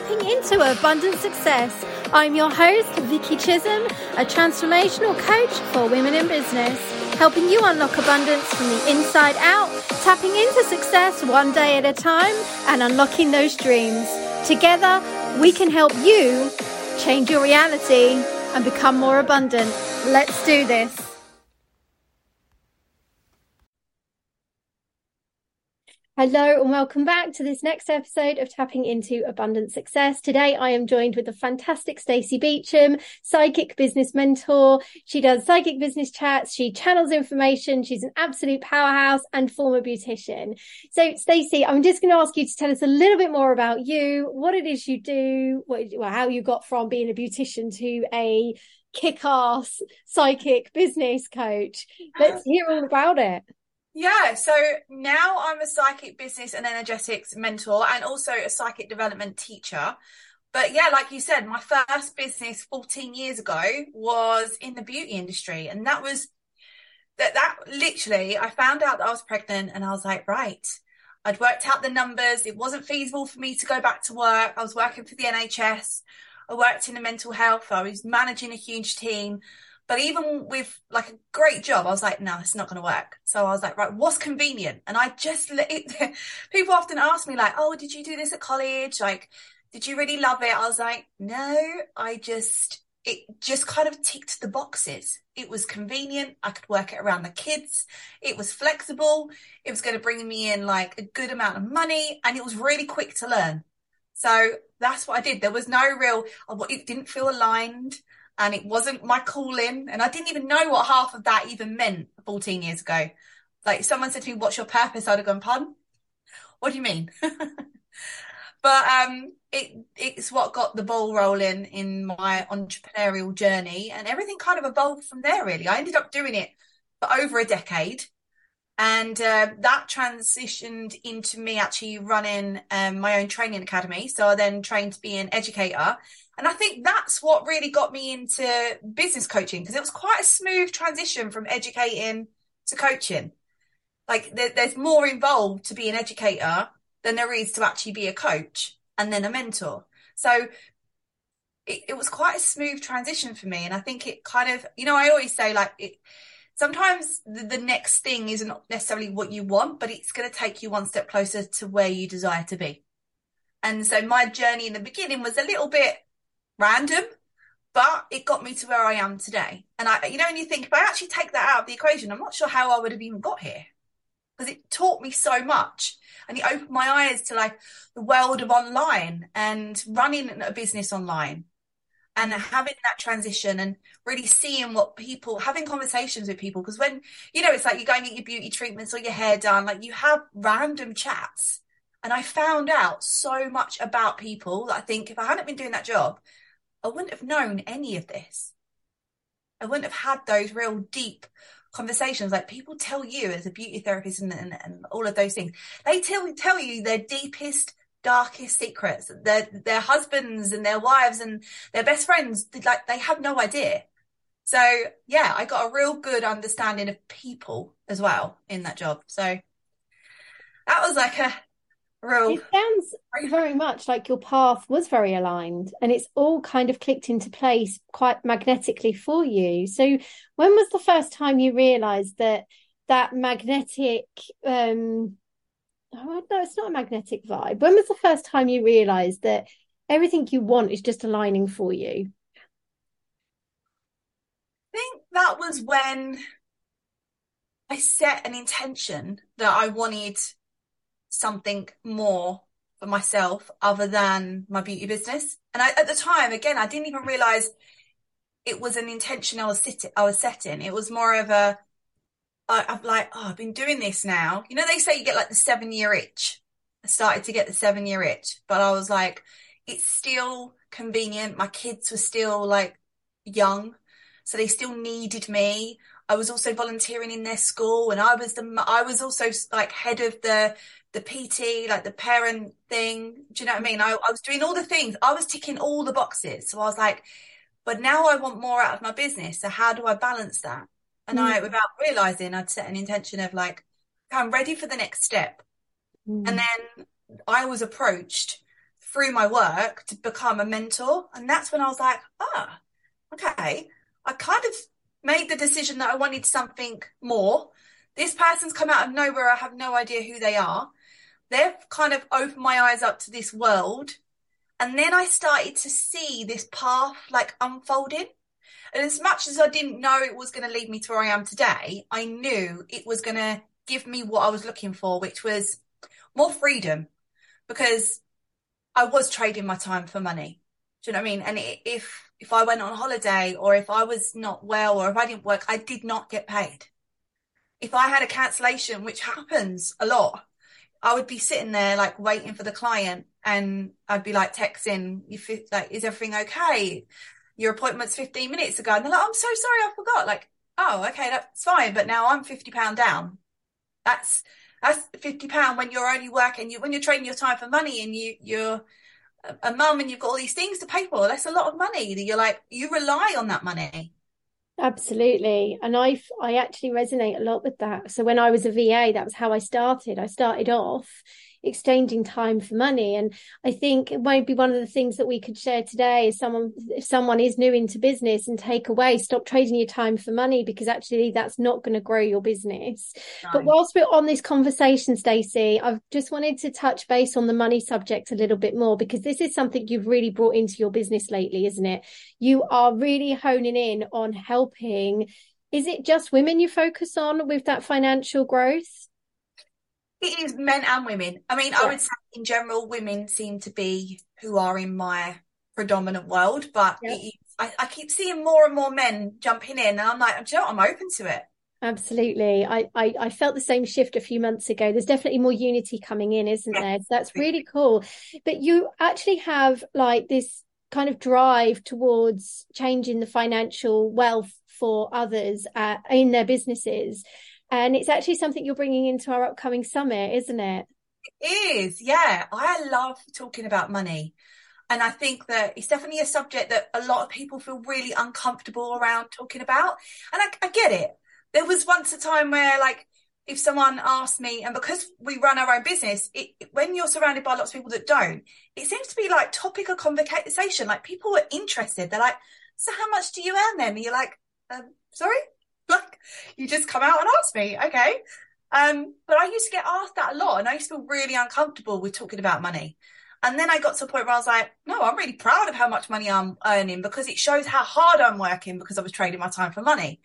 tapping into abundant success. I'm your host, Vicki Chisholm, a transformational coach for women in business, helping you unlock abundance from the inside out, tapping into success one day at a time, and unlocking those dreams. Together, we can help you change your reality and become more abundant. Let's do this. Hello and welcome back to this next episode of Tapping into Abundant Success. Today I am joined with the fantastic Stacey Beecham, psychic business mentor. She does psychic business chats, she channels information, she's an absolute powerhouse and former beautician. So Stacey, I'm just going to ask you to tell us a little bit more about you, what it is you do, what, well, how you got from being a beautician to a kick-ass psychic business coach. Let's hear all about it. Yeah, so now I'm a psychic business and energetics mentor and also a psychic development teacher. But yeah, like you said, my first business 14 years ago was in the beauty industry. And that was that, that literally, I found out that I was pregnant and I was like, right, I'd worked out the numbers. It wasn't feasible for me to go back to work. I was working for the NHS. I worked in the mental health. I was managing a huge team. But even with like a great job, I was like, no, it's not going to work. So I was like, right, what's convenient? And I just, let it, people often ask me like, oh, did you do this at college? Like, did you really love it? I was like, no, I just, it just kind of ticked the boxes. It was convenient. I could work it around the kids. It was flexible. It was going to bring me in like a good amount of money and it was really quick to learn. So that's what I did. There was no real, uh, it didn't feel aligned and it wasn't my calling. And I didn't even know what half of that even meant 14 years ago. Like someone said to me, what's your purpose? I'd have gone, pardon? What do you mean? but um, it it's what got the ball rolling in my entrepreneurial journey and everything kind of evolved from there really. I ended up doing it for over a decade. And uh, that transitioned into me actually running um, my own training academy. So I then trained to be an educator and I think that's what really got me into business coaching because it was quite a smooth transition from educating to coaching. Like there, there's more involved to be an educator than there is to actually be a coach and then a mentor. So it, it was quite a smooth transition for me. And I think it kind of, you know, I always say like it, sometimes the, the next thing isn't necessarily what you want, but it's going to take you one step closer to where you desire to be. And so my journey in the beginning was a little bit random, but it got me to where I am today. And I, you know, when you think if I actually take that out of the equation, I'm not sure how I would have even got here because it taught me so much and it opened my eyes to like the world of online and running a business online and having that transition and really seeing what people having conversations with people because when you know it's like you're going get your beauty treatments or your hair done like you have random chats and i found out so much about people that i think if i hadn't been doing that job I wouldn't have known any of this. I wouldn't have had those real deep conversations. Like people tell you as a beauty therapist and, and, and all of those things, they tell tell you their deepest, darkest secrets. Their their husbands and their wives and their best friends, like they have no idea. So yeah, I got a real good understanding of people as well in that job. So that was like a Real. It sounds very much like your path was very aligned and it's all kind of clicked into place quite magnetically for you. So, when was the first time you realized that that magnetic, um, oh, no, it's not a magnetic vibe. When was the first time you realized that everything you want is just aligning for you? I think that was when I set an intention that I wanted something more for myself other than my beauty business. And I, at the time, again, I didn't even realize it was an intention I was sitting, I was setting. It was more of a, I, I'm like, oh, I've been doing this now. You know, they say you get like the seven year itch. I started to get the seven year itch, but I was like, it's still convenient. My kids were still like young, so they still needed me. I was also volunteering in their school and I was the, I was also like head of the the PT, like the parent thing. Do you know what I mean? I, I was doing all the things. I was ticking all the boxes. So I was like, but now I want more out of my business. So how do I balance that? And mm. I, without realizing, I'd set an intention of like, I'm ready for the next step. Mm. And then I was approached through my work to become a mentor. And that's when I was like, ah, okay. I kind of made the decision that I wanted something more. This person's come out of nowhere. I have no idea who they are. They've kind of opened my eyes up to this world. And then I started to see this path like unfolding. And as much as I didn't know it was going to lead me to where I am today, I knew it was going to give me what I was looking for, which was more freedom because I was trading my time for money. Do you know what I mean? And if if I went on holiday or if I was not well or if I didn't work, I did not get paid. If I had a cancellation, which happens a lot, I would be sitting there like waiting for the client and I'd be like texting, you feel like, is everything okay? Your appointment's 15 minutes ago. And they're like, I'm so sorry, I forgot. Like, oh, okay, that's fine. But now I'm 50 pound down. That's, that's 50 pound when you're only working, you, when you're trading your time for money and you, you're, a mum and you've got all these things to pay for. That's a lot of money that you're like, you rely on that money. Absolutely. And I I actually resonate a lot with that. So when I was a VA, that was how I started. I started off exchanging time for money. And I think it might be one of the things that we could share today is someone, if someone is new into business and take away, stop trading your time for money because actually that's not going to grow your business. But whilst we're on this conversation, Stacey, I've just wanted to touch base on the money subject a little bit more because this is something you've really brought into your business lately, isn't it? You are really honing in on helping is it just women you focus on with that financial growth? It is men and women. I mean, yeah. I would say in general, women seem to be who are in my predominant world, but yeah. I, I, keep seeing more and more men jumping in, and I'm like, you know what? I'm open to it. Absolutely. I, I, I felt the same shift a few months ago. There's definitely more unity coming in, isn't there? So that's really cool. But you actually have like this kind of drive towards changing the financial wealth for others uh, in their businesses. And it's actually something you're bringing into our upcoming summit, isn't it? It is, yeah. I love talking about money. And I think that it's definitely a subject that a lot of people feel really uncomfortable around talking about. And I, I get it. There was once a time where, like, if someone asked me, and because we run our own business, it, when you're surrounded by lots of people that don't, it seems to be like topic of conversation. Like people are interested. They're like, "So how much do you earn then?" And you're like, um, "Sorry." Like you just come out and ask me, okay. Um, but I used to get asked that a lot and I used to feel really uncomfortable with talking about money. And then I got to a point where I was like, no, I'm really proud of how much money I'm earning because it shows how hard I'm working because I was trading my time for money.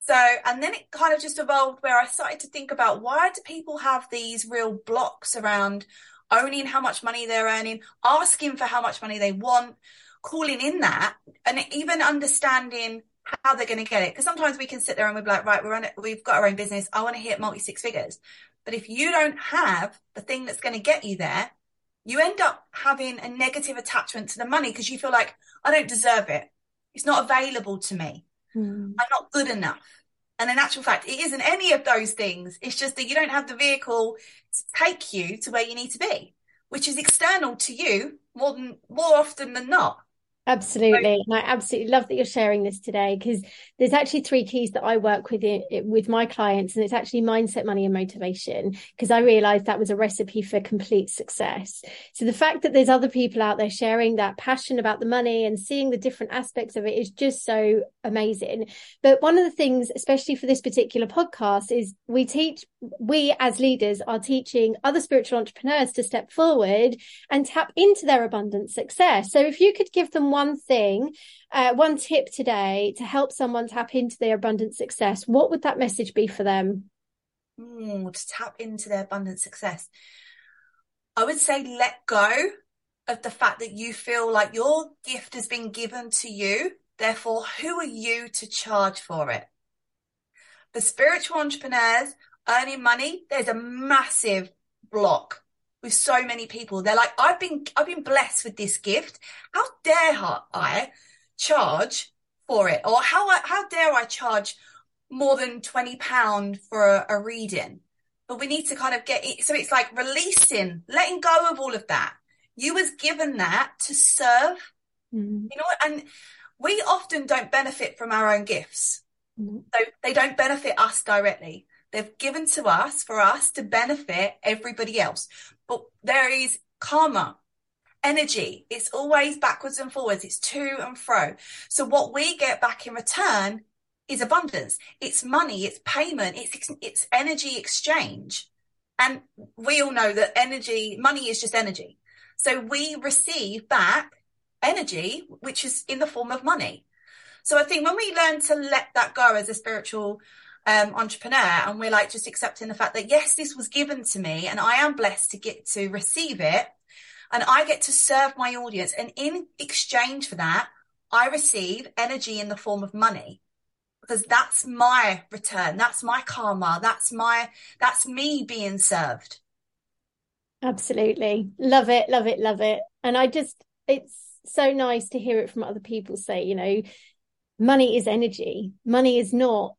So, and then it kind of just evolved where I started to think about why do people have these real blocks around owning how much money they're earning, asking for how much money they want, calling in that, and even understanding how they're going to get it. Because sometimes we can sit there and we're like, right, we're on it, we've got our own business. I want to hit multi six figures. But if you don't have the thing that's going to get you there, you end up having a negative attachment to the money because you feel like I don't deserve it. It's not available to me. Mm. I'm not good enough. And in actual fact, it isn't any of those things. It's just that you don't have the vehicle to take you to where you need to be, which is external to you more than more often than not. Absolutely. And I absolutely love that you're sharing this today because there's actually three keys that I work with it, it, with my clients and it's actually mindset, money and motivation because I realized that was a recipe for complete success. So the fact that there's other people out there sharing that passion about the money and seeing the different aspects of it is just so amazing. But one of the things, especially for this particular podcast is we teach, we as leaders are teaching other spiritual entrepreneurs to step forward and tap into their abundant success. So if you could give them one thing, uh, one tip today to help someone tap into their abundant success, what would that message be for them? Mm, to tap into their abundant success. I would say let go of the fact that you feel like your gift has been given to you. Therefore, who are you to charge for it? For spiritual entrepreneurs earning money, there's a massive block with so many people. They're like, I've been, I've been blessed with this gift. How dare I charge for it? Or how, how dare I charge more than 20 pound for a, a reading? But we need to kind of get it. So it's like releasing, letting go of all of that. You was given that to serve, mm. you know, and we often don't benefit from our own gifts. Mm. So they don't benefit us directly. They've given to us for us to benefit everybody else. But there is karma. energy. It's always backwards and forwards. It's to and fro. So what we get back in return is abundance. It's money. It's payment. It's, it's energy exchange. And we all know that energy, money is just energy. So we receive back energy, which is in the form of money. So I think when we learn to let that go as a spiritual um, entrepreneur and we're like just accepting the fact that yes, this was given to me and I am blessed to get to receive it and I get to serve my audience. And in exchange for that, I receive energy in the form of money because that's my return. That's my karma. That's my, that's me being served. Absolutely. Love it. Love it. Love it. And I just, it's so nice to hear it from other people say, you know, money is energy. Money is not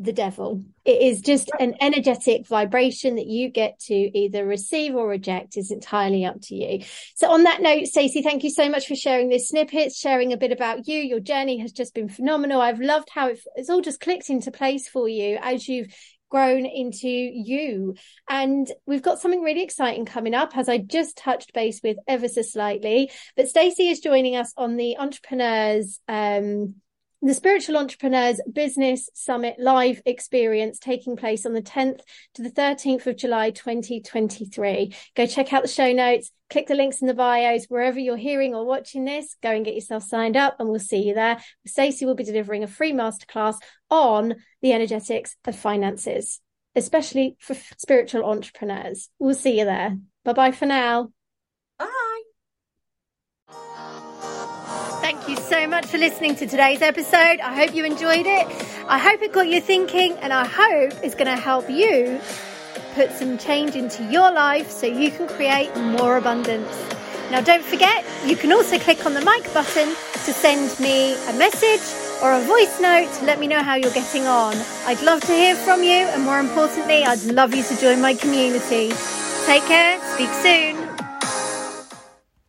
the devil. It is just an energetic vibration that you get to either receive or reject is entirely up to you. So on that note, Stacey, thank you so much for sharing this snippet, sharing a bit about you. Your journey has just been phenomenal. I've loved how it's all just clicked into place for you as you've grown into you. And we've got something really exciting coming up, as I just touched base with ever so slightly. But Stacey is joining us on the entrepreneurs um, the Spiritual Entrepreneurs Business Summit live experience taking place on the 10th to the 13th of July 2023. Go check out the show notes, click the links in the bios, wherever you're hearing or watching this, go and get yourself signed up and we'll see you there. Stacey will be delivering a free masterclass on the energetics of finances, especially for spiritual entrepreneurs. We'll see you there. Bye bye for now. So much for listening to today's episode. I hope you enjoyed it. I hope it got you thinking, and I hope it's going to help you put some change into your life so you can create more abundance. Now, don't forget, you can also click on the mic button to send me a message or a voice note to let me know how you're getting on. I'd love to hear from you, and more importantly, I'd love you to join my community. Take care, speak soon.